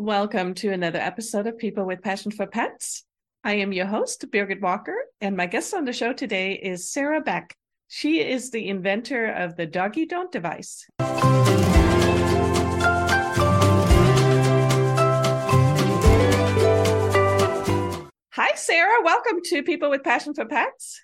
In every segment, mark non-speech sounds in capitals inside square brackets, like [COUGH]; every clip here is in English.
Welcome to another episode of People with Passion for Pets. I am your host, Birgit Walker, and my guest on the show today is Sarah Beck. She is the inventor of the Doggie Don't device. Hi, Sarah. Welcome to People with Passion for Pets.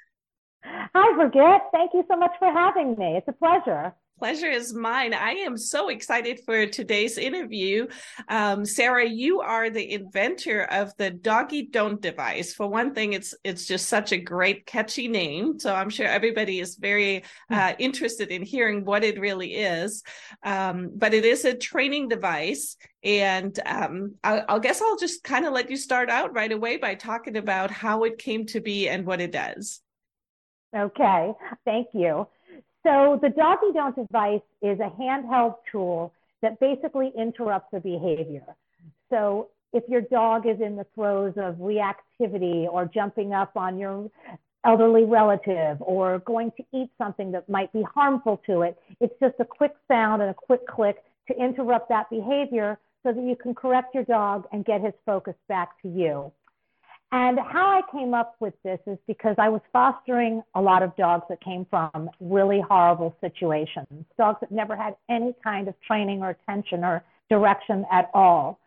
Hi, Birgit. Thank you so much for having me. It's a pleasure. Pleasure is mine. I am so excited for today's interview. Um, Sarah, you are the inventor of the Doggie Don't device. For one thing, it's it's just such a great, catchy name. So I'm sure everybody is very hmm. uh, interested in hearing what it really is. Um, but it is a training device, and um, I, I guess I'll just kind of let you start out right away by talking about how it came to be and what it does. Okay, thank you. So the Doggie Don't device is a handheld tool that basically interrupts the behavior. So if your dog is in the throes of reactivity or jumping up on your elderly relative or going to eat something that might be harmful to it, it's just a quick sound and a quick click to interrupt that behavior so that you can correct your dog and get his focus back to you. And how I came up with this is because I was fostering a lot of dogs that came from really horrible situations, dogs that never had any kind of training or attention or direction at all.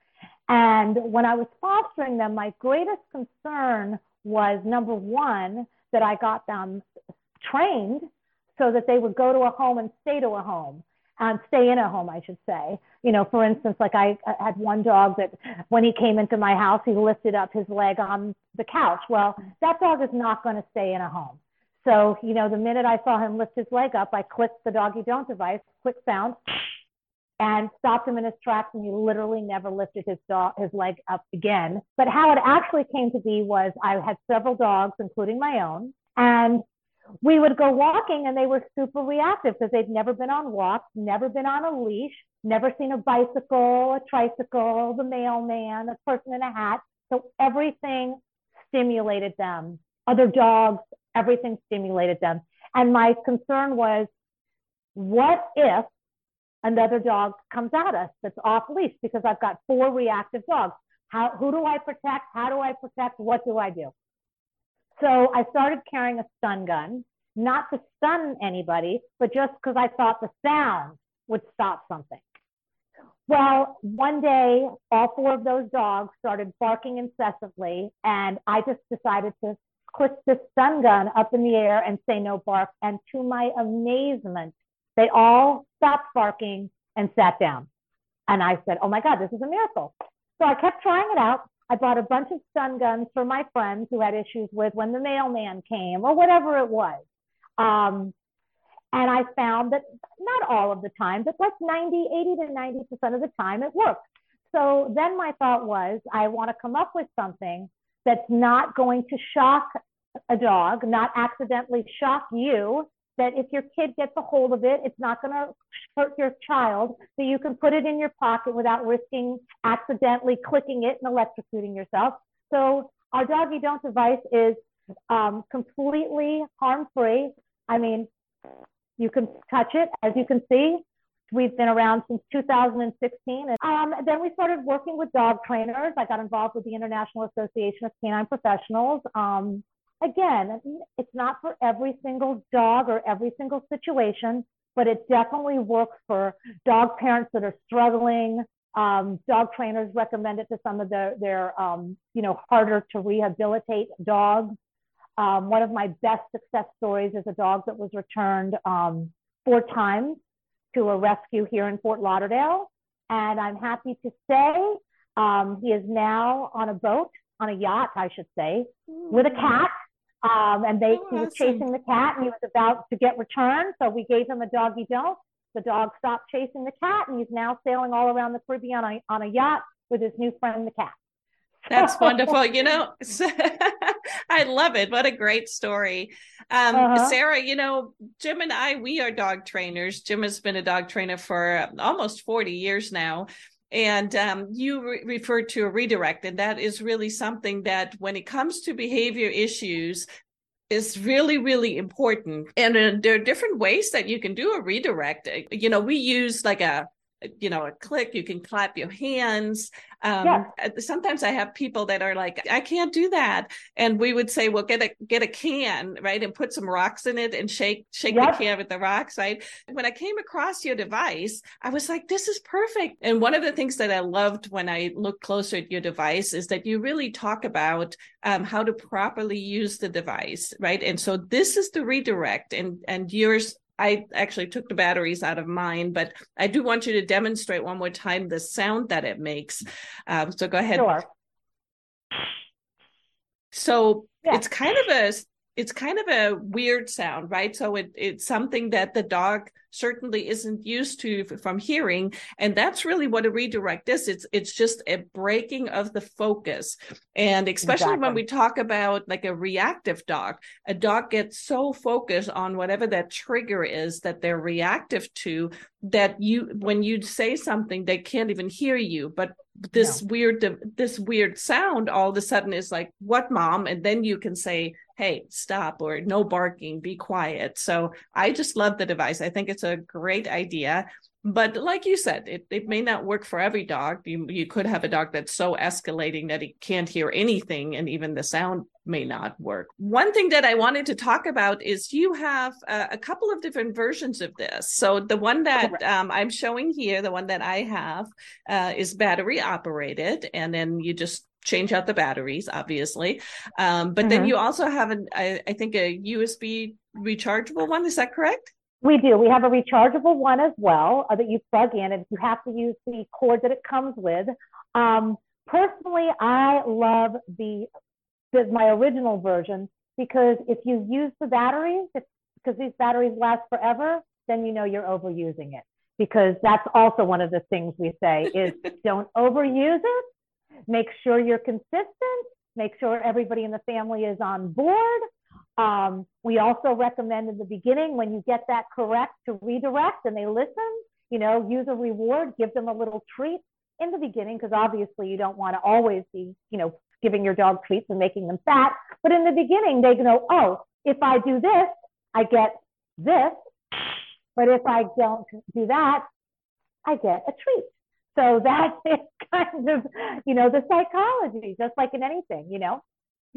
And when I was fostering them, my greatest concern was number one, that I got them trained so that they would go to a home and stay to a home Um, and stay in a home, I should say. You know, for instance, like I had one dog that when he came into my house, he lifted up his leg on the couch. Well, that dog is not going to stay in a home. So, you know, the minute I saw him lift his leg up, I clicked the doggie don't device, quick sound, and stopped him in his tracks. And he literally never lifted his dog, his leg up again. But how it actually came to be was I had several dogs, including my own, and we would go walking and they were super reactive because they'd never been on walks, never been on a leash, never seen a bicycle, a tricycle, the mailman, a person in a hat. So everything stimulated them. Other dogs, everything stimulated them. And my concern was, what if another dog comes at us that's off leash because I've got four reactive dogs? How, who do I protect? How do I protect? What do I do? So I started carrying a stun gun, not to stun anybody, but just because I thought the sound would stop something. Well, one day, all four of those dogs started barking incessantly, and I just decided to click the stun gun up in the air and say no bark. And to my amazement, they all stopped barking and sat down. And I said, Oh my God, this is a miracle. So I kept trying it out. I bought a bunch of stun guns for my friends who had issues with when the mailman came or whatever it was. Um, and I found that not all of the time, but like 90, 80 to 90% of the time it worked. So then my thought was, I want to come up with something that's not going to shock a dog, not accidentally shock you, that if your kid gets a hold of it, it's not going to hurt your child, that you can put it in your pocket without risking accidentally clicking it and electrocuting yourself. So our doggie don't device is um, completely harm free. I mean, you can touch it, as you can see. We've been around since 2016. And um, then we started working with dog trainers. I got involved with the International Association of Canine Professionals. Um, again, it's not for every single dog or every single situation, but it definitely works for dog parents that are struggling. Um, dog trainers recommend it to some of their, their um, you know, harder to rehabilitate dogs. Um, one of my best success stories is a dog that was returned um, four times to a rescue here in Fort Lauderdale. And I'm happy to say um, he is now on a boat, on a yacht, I should say, with a cat um, and they, oh, he was awesome. chasing the cat and he was about to get returned. So we gave him a doggie don't. The dog stopped chasing the cat and he's now sailing all around the Caribbean on a, on a yacht with his new friend, the cat. That's [LAUGHS] wonderful. You know, [LAUGHS] I love it. What a great story. Um, uh-huh. Sarah, you know, Jim and I, we are dog trainers. Jim has been a dog trainer for almost 40 years now. And um, you re- referred to a redirect, and that is really something that, when it comes to behavior issues, is really, really important. And uh, there are different ways that you can do a redirect. Uh, you know, we use like a you know a click you can clap your hands. Um yeah. Uh, sometimes i have people that are like i can't do that. And we would say well get a get a can right and put some rocks in it and shake shake yep. the can with the rocks right? When i came across your device i was like this is perfect. And one of the things that i loved when i looked closer at your device is that you really talk about um, how to properly use the device right? And so this is the redirect and and yours I actually took the batteries out of mine, but I do want you to demonstrate one more time the sound that it makes. Um, so go ahead. Sure. So yeah. it's kind of a it's kind of a weird sound, right? So it, it's something that the dog certainly isn't used to from hearing, and that's really what a redirect is. It's it's just a breaking of the focus, and especially exactly. when we talk about like a reactive dog, a dog gets so focused on whatever that trigger is that they're reactive to that you when you say something they can't even hear you, but this no. weird this weird sound all of a sudden is like what mom and then you can say hey, stop or no barking, be quiet. So I just love the device. I think it's a great idea. But like you said, it, it may not work for every dog. You, you could have a dog that's so escalating that he can't hear anything, and even the sound may not work. One thing that I wanted to talk about is you have a, a couple of different versions of this. So the one that um, I'm showing here, the one that I have, uh, is battery operated, and then you just change out the batteries, obviously. Um, but mm-hmm. then you also have, an, I, I think, a USB rechargeable one. Is that correct? We do. We have a rechargeable one as well uh, that you plug in, and you have to use the cord that it comes with. Um, personally, I love the, the my original version because if you use the batteries, because these batteries last forever, then you know you're overusing it. Because that's also one of the things we say is [LAUGHS] don't overuse it make sure you're consistent, make sure everybody in the family is on board. Um, we also recommend in the beginning when you get that correct to redirect and they listen, you know, use a reward, give them a little treat in the beginning because obviously you don't want to always be, you know, giving your dog treats and making them fat. But in the beginning, they know, oh, if I do this, I get this. But if I don't do that, I get a treat. So [LAUGHS] that is kind of, you know, the psychology, just like in anything, you know.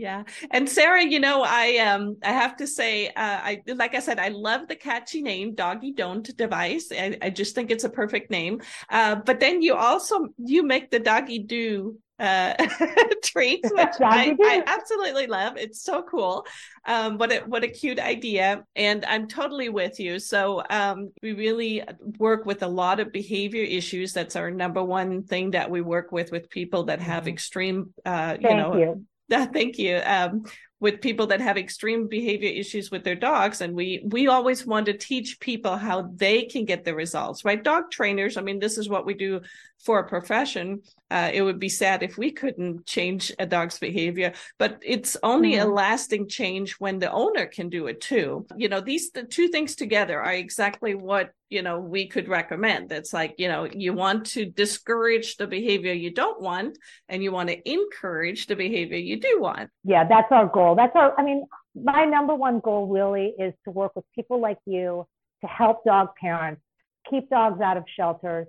Yeah. And Sarah, you know, I um I have to say, uh I like I said, I love the catchy name, Doggie Don't device. I, I just think it's a perfect name. Uh, but then you also you make the doggy do uh, [LAUGHS] treats, [LAUGHS] which I, I, absolutely love. It's so cool. Um, what a what a cute idea, and I'm totally with you. So um, we really work with a lot of behavior issues. That's our number one thing that we work with with people that have mm-hmm. extreme, uh, you know. You. [LAUGHS] Thank you. Um, with people that have extreme behavior issues with their dogs and we we always want to teach people how they can get the results right? Dog trainers i mean this is what we do for a profession. Uh, it would be sad if we couldn't change a dog's behavior but it's only mm-hmm. a lasting change when the owner can do it too. You know these the two things together are exactly what you know we could recommend. It's like you know you want to discourage the behavior you don't want and you want to encourage the behavior you do want. Yeah that's our goal that's our i mean my number one goal really is to work with people like you to help dog parents keep dogs out of shelters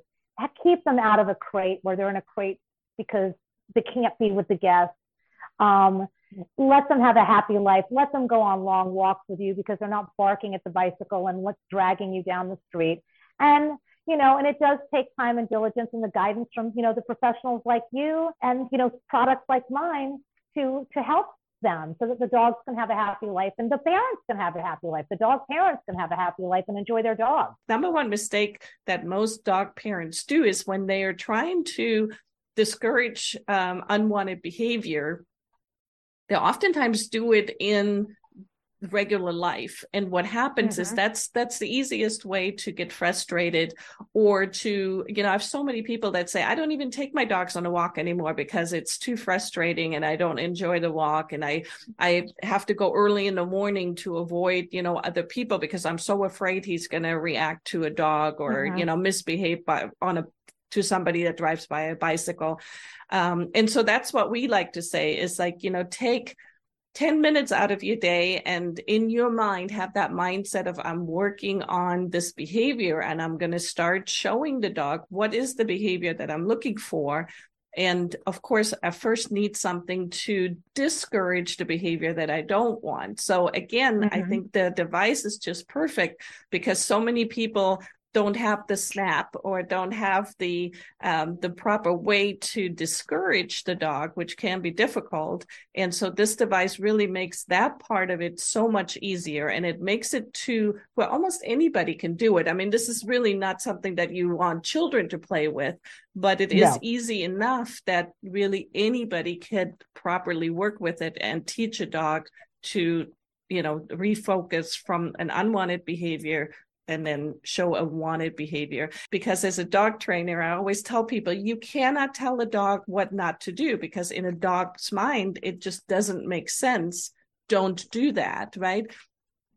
keep them out of a crate where they're in a crate because they can't be with the guests um, let them have a happy life. Let them go on long walks with you because they're not barking at the bicycle and what's dragging you down the street. And you know, and it does take time and diligence and the guidance from you know the professionals like you and you know products like mine to to help them so that the dogs can have a happy life and the parents can have a happy life. The dog parents can have a happy life and enjoy their dog. Number one mistake that most dog parents do is when they are trying to discourage um, unwanted behavior they oftentimes do it in regular life and what happens mm-hmm. is that's that's the easiest way to get frustrated or to you know i have so many people that say i don't even take my dogs on a walk anymore because it's too frustrating and i don't enjoy the walk and i i have to go early in the morning to avoid you know other people because i'm so afraid he's going to react to a dog or mm-hmm. you know misbehave by on a to somebody that drives by a bicycle. Um, and so that's what we like to say is like, you know, take 10 minutes out of your day and in your mind have that mindset of I'm working on this behavior and I'm going to start showing the dog what is the behavior that I'm looking for. And of course, I first need something to discourage the behavior that I don't want. So again, mm-hmm. I think the device is just perfect because so many people don't have the snap or don't have the um, the proper way to discourage the dog, which can be difficult. And so this device really makes that part of it so much easier, and it makes it to well, almost anybody can do it. I mean, this is really not something that you want children to play with, but it is easy enough that really anybody can properly work with it and teach a dog to you know refocus from an unwanted behavior and then show a wanted behavior. Because as a dog trainer, I always tell people you cannot tell a dog what not to do because in a dog's mind, it just doesn't make sense. Don't do that, right?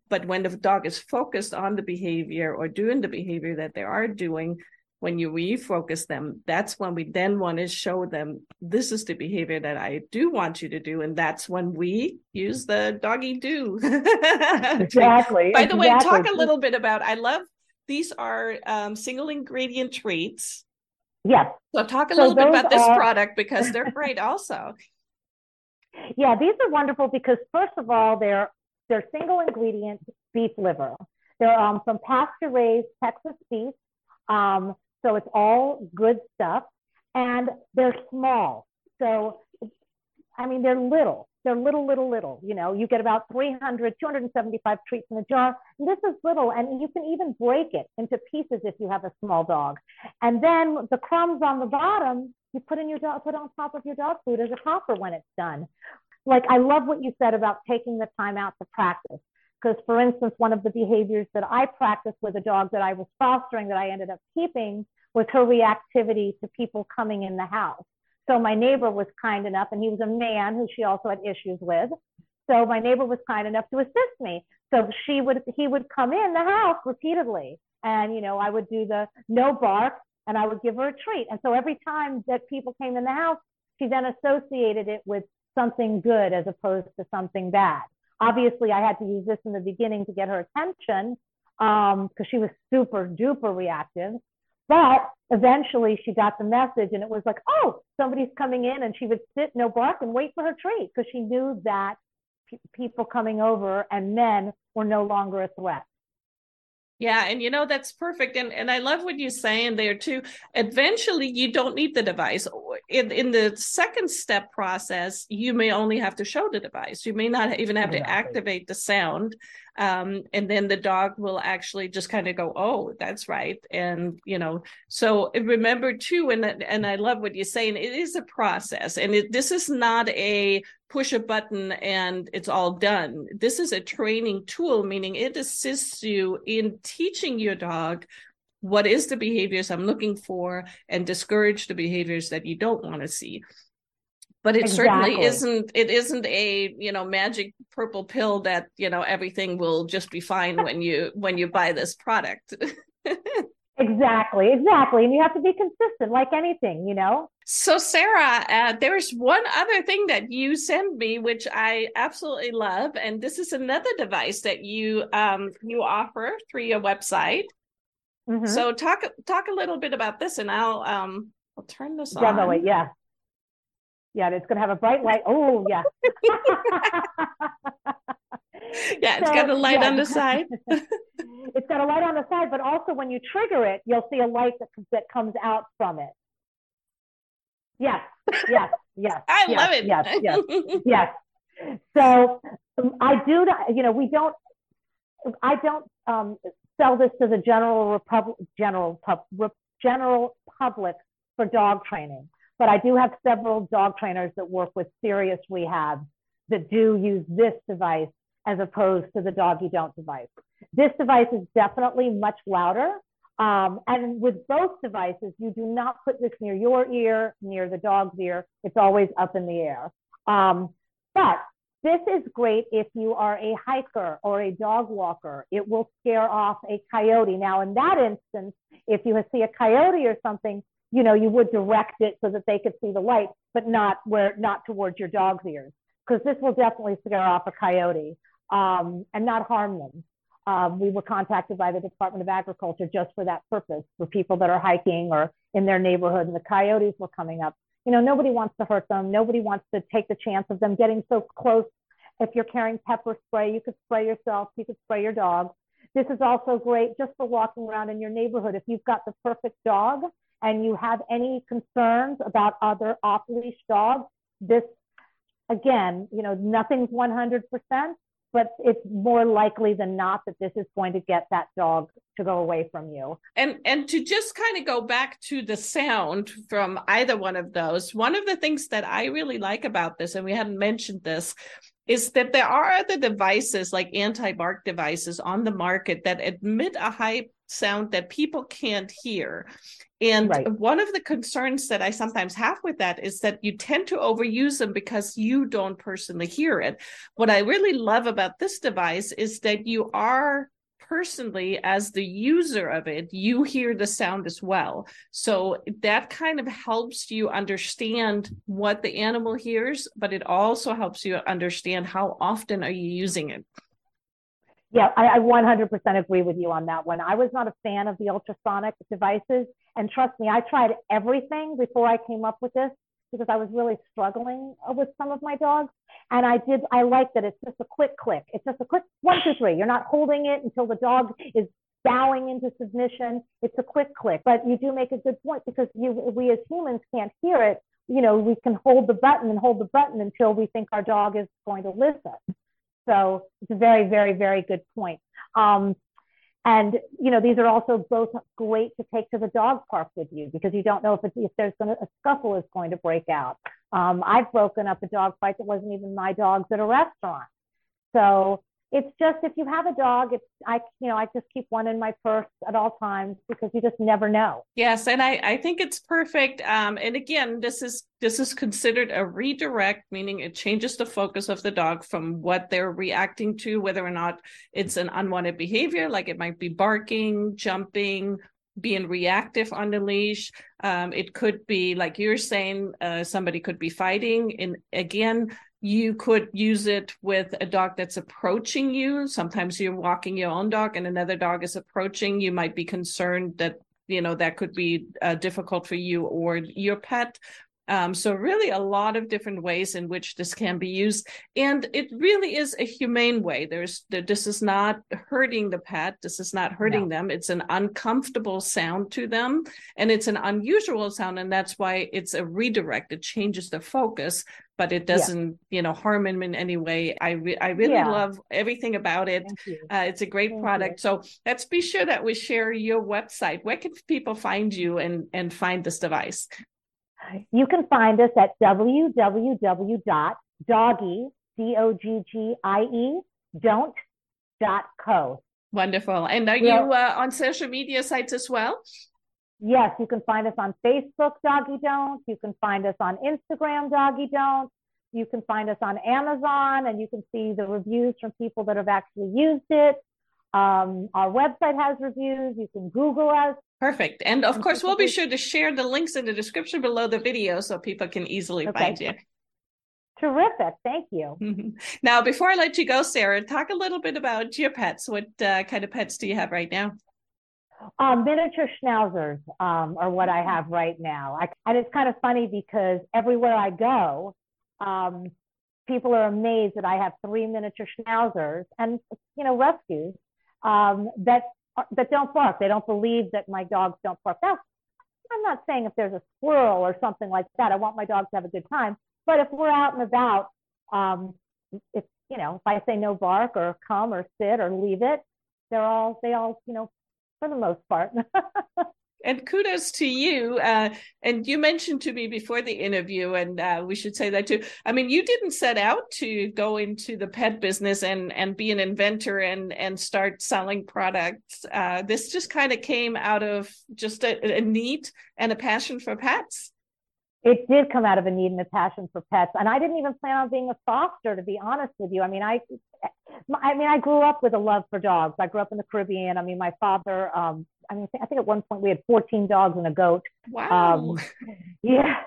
But when the dog is focused on the behavior or doing the behavior that they are doing, when you refocus them, that's when we then want to show them this is the behavior that I do want you to do. And that's when we use the doggy do. exactly. [LAUGHS] By the exactly. way, talk a little bit about I love these are um, single ingredient treats. Yes. So talk a so little bit about this are... product because they're [LAUGHS] great also. Yeah, these are wonderful because first of all, they're they're single ingredient beef liver. They're um, from pasture raised Texas beef. Um, so it's all good stuff. And they're small. So, I mean, they're little. They're little, little, little. You know, you get about 300, 275 treats in a jar. And this is little. And you can even break it into pieces if you have a small dog. And then the crumbs on the bottom, you put in your dog, put on top of your dog food as a topper when it's done. Like, I love what you said about taking the time out to practice. Because, for instance, one of the behaviors that I practiced with a dog that I was fostering that I ended up keeping was her reactivity to people coming in the house. So my neighbor was kind enough, and he was a man who she also had issues with. So my neighbor was kind enough to assist me. So she would, he would come in the house repeatedly, and you know I would do the no bark, and I would give her a treat. And so every time that people came in the house, she then associated it with something good as opposed to something bad. Obviously, I had to use this in the beginning to get her attention because um, she was super duper reactive. But eventually she got the message and it was like, oh, somebody's coming in. And she would sit, no bark, and wait for her treat because she knew that p- people coming over and men were no longer a threat. Yeah, and you know that's perfect, and and I love what you're saying there too. Eventually, you don't need the device. In in the second step process, you may only have to show the device. You may not even have exactly. to activate the sound, um, and then the dog will actually just kind of go, "Oh, that's right," and you know. So remember too, and and I love what you're saying. It is a process, and it, this is not a push a button and it's all done. This is a training tool, meaning it assists you in teaching your dog what is the behaviors I'm looking for and discourage the behaviors that you don't want to see. But it exactly. certainly isn't it isn't a, you know, magic purple pill that, you know, everything will just be fine when you when you buy this product. [LAUGHS] Exactly, exactly. And you have to be consistent like anything, you know? So, Sarah, uh, there's one other thing that you send me, which I absolutely love. And this is another device that you um, you offer through your website. Mm-hmm. So talk talk a little bit about this and I'll um I'll turn this Definitely, on. yeah. Yeah, it's gonna have a bright light. Oh yeah. [LAUGHS] [LAUGHS] [LAUGHS] yeah, it's so, got a light yeah. on the side. [LAUGHS] it's got a light on the side, but also when you trigger it, you'll see a light that, that comes out from it. Yes, yes, yes. [LAUGHS] I yes, love it. Yes, yes, yes. So um, I do, you know, we don't, I don't um, sell this to the general republic, general pub, general public for dog training, but I do have several dog trainers that work with serious rehabs that do use this device as opposed to the doggie don't device. This device is definitely much louder. Um, and with both devices, you do not put this near your ear, near the dog's ear. It's always up in the air. Um, but this is great if you are a hiker or a dog walker. It will scare off a coyote. Now, in that instance, if you see a coyote or something, you know, you would direct it so that they could see the light, but not where, not towards your dog's ears. because this will definitely scare off a coyote um, and not harm them. Um, we were contacted by the Department of Agriculture just for that purpose, for people that are hiking or in their neighborhood, and the coyotes were coming up. You know, nobody wants to hurt them. Nobody wants to take the chance of them getting so close. If you're carrying pepper spray, you could spray yourself, you could spray your dog. This is also great just for walking around in your neighborhood. If you've got the perfect dog and you have any concerns about other off leash dogs, this, again, you know, nothing's 100%, but it's more likely than not that this is going to get that dog to go away from you. And and to just kind of go back to the sound from either one of those, one of the things that I really like about this, and we hadn't mentioned this, is that there are other devices like anti-bark devices on the market that emit a high sound that people can't hear. And right. one of the concerns that I sometimes have with that is that you tend to overuse them because you don't personally hear it. What I really love about this device is that you are personally as the user of it you hear the sound as well so that kind of helps you understand what the animal hears but it also helps you understand how often are you using it yeah, I, I 100% agree with you on that one. I was not a fan of the ultrasonic devices. And trust me, I tried everything before I came up with this because I was really struggling uh, with some of my dogs. And I did, I like that it's just a quick click. It's just a quick one, two, three. You're not holding it until the dog is bowing into submission. It's a quick click. But you do make a good point because you, we as humans can't hear it. You know, we can hold the button and hold the button until we think our dog is going to listen. So it's a very, very, very good point. Um, and you know these are also both great to take to the dog park with you because you don't know if, if there's going to a scuffle is going to break out. Um, I've broken up a dog fight that wasn't even my dog's at a restaurant. So it's just if you have a dog it's i you know i just keep one in my purse at all times because you just never know yes and i i think it's perfect um and again this is this is considered a redirect meaning it changes the focus of the dog from what they're reacting to whether or not it's an unwanted behavior like it might be barking jumping being reactive on the leash. Um, it could be like you're saying, uh, somebody could be fighting. And again, you could use it with a dog that's approaching you. Sometimes you're walking your own dog and another dog is approaching. You might be concerned that, you know, that could be uh, difficult for you or your pet. Um, so really a lot of different ways in which this can be used. And it really is a humane way. There's this is not hurting the pet. This is not hurting no. them. It's an uncomfortable sound to them. And it's an unusual sound. And that's why it's a redirect. It changes the focus, but it doesn't, yeah. you know, harm them in any way. I re- I really yeah. love everything about it. Uh, it's a great Thank product. You. So let's be sure that we share your website. Where can people find you and, and find this device? You can find us at www.doggie, D-O-G-G-I-E, don't, dot co. Wonderful. And are yeah. you uh, on social media sites as well? Yes, you can find us on Facebook, Doggie Don't. You can find us on Instagram, Doggie Don't. You can find us on Amazon and you can see the reviews from people that have actually used it. Um, our website has reviews. You can Google us. Perfect. And of course, we'll be sure to [LAUGHS] share the links in the description below the video so people can easily okay. find you. Terrific. Thank you. Mm-hmm. Now, before I let you go, Sarah, talk a little bit about your pets. What uh, kind of pets do you have right now? Um, miniature schnauzers um, are what I have right now. I, and it's kind of funny because everywhere I go, um, people are amazed that I have three miniature schnauzers and, you know, rescues um, that that don't bark. They don't believe that my dogs don't bark. Now, I'm not saying if there's a squirrel or something like that. I want my dogs to have a good time. But if we're out and about, um, if you know, if I say no bark or come or sit or leave it, they're all they all you know, for the most part. [LAUGHS] and kudos to you. Uh, and you mentioned to me before the interview, and uh, we should say that too. I mean, you didn't set out to go into the pet business and and be an inventor and and start selling products. Uh, this just kind of came out of just a, a need and a passion for pets. It did come out of a need and a passion for pets. And I didn't even plan on being a foster, to be honest with you. I mean, I, I mean, I grew up with a love for dogs. I grew up in the Caribbean. I mean, my father, um, I mean, I think at one point we had 14 dogs and a goat. Wow. Um, yeah.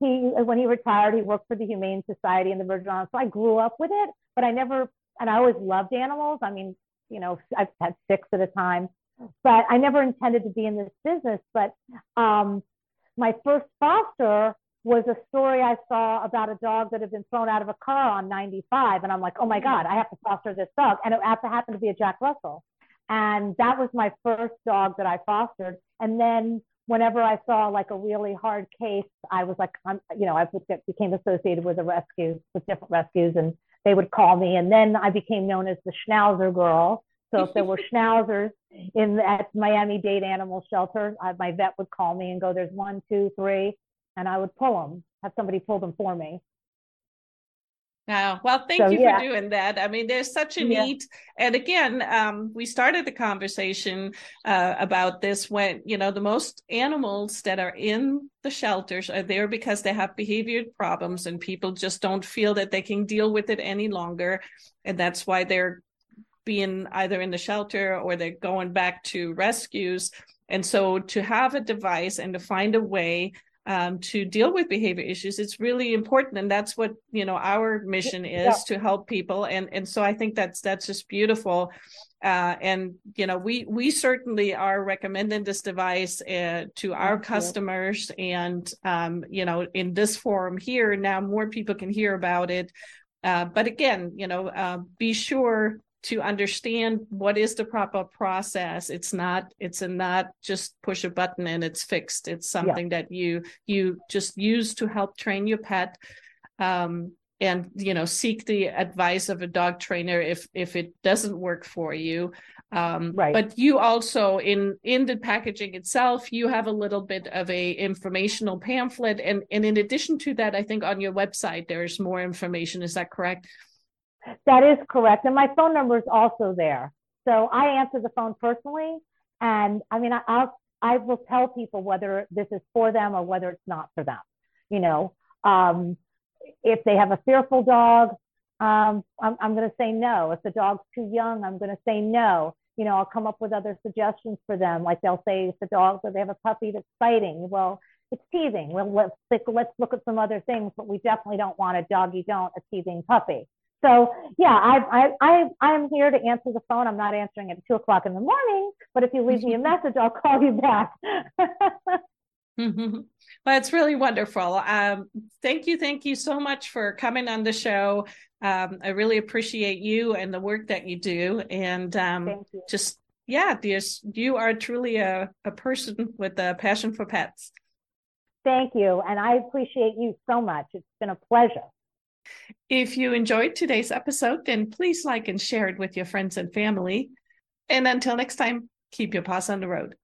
He, when he retired, he worked for the Humane Society in the Virgin Islands. So I grew up with it, but I never, and I always loved animals. I mean, you know, I've had six at a time, but I never intended to be in this business. But um, my first foster was a story I saw about a dog that had been thrown out of a car on 95. And I'm like, oh my mm-hmm. God, I have to foster this dog. And it happened to be a Jack Russell. And that was my first dog that I fostered. And then whenever I saw like a really hard case, I was like, I'm, you know, I became associated with the rescues, with different rescues, and they would call me. And then I became known as the Schnauzer girl. So if there were [LAUGHS] schnauzers in at Miami Dade Animal Shelter, I, my vet would call me and go, "There's one, two, three and I would pull them, have somebody pull them for me. Oh, well, thank so, you yeah. for doing that. I mean, there's such a yeah. need. And again, um, we started the conversation uh, about this when, you know, the most animals that are in the shelters are there because they have behavior problems and people just don't feel that they can deal with it any longer. And that's why they're being either in the shelter or they're going back to rescues. And so to have a device and to find a way um, to deal with behavior issues it's really important and that's what you know our mission is yeah. to help people and and so i think that's that's just beautiful. Uh, and you know we we certainly are recommending this device uh, to our customers and um, you know in this forum here now more people can hear about it. Uh, but again you know uh, be sure to understand what is the proper process. It's not it's a not just push a button and it's fixed. It's something yeah. that you you just use to help train your pet um, and you know seek the advice of a dog trainer if if it doesn't work for you. Um, right. but you also in in the packaging itself you have a little bit of a informational pamphlet. And and in addition to that i think on your website there's more information. Is that correct that is correct. And my phone number is also there. So I answer the phone personally. And I mean, I, I'll, I will tell people whether this is for them or whether it's not for them. You know, um, if they have a fearful dog, um, I'm, I'm going to say no. If the dog's too young, I'm going to say no. You know, I'll come up with other suggestions for them. Like they'll say, if the dog, if they have a puppy that's fighting, well, it's teething. Well, let's let's look at some other things, but we definitely don't want a doggie don't a teething puppy. So yeah, I, I, I, I'm here to answer the phone. I'm not answering at two o'clock in the morning, but if you leave me a [LAUGHS] message, I'll call you back. mm-hmm. [LAUGHS] [LAUGHS] Well, it's really wonderful. Um, thank you. Thank you so much for coming on the show. Um, I really appreciate you and the work that you do. And um, just, yeah, there's, you are truly a, a person with a passion for pets. Thank you. And I appreciate you so much. It's been a pleasure. If you enjoyed today's episode, then please like and share it with your friends and family. And until next time, keep your paws on the road.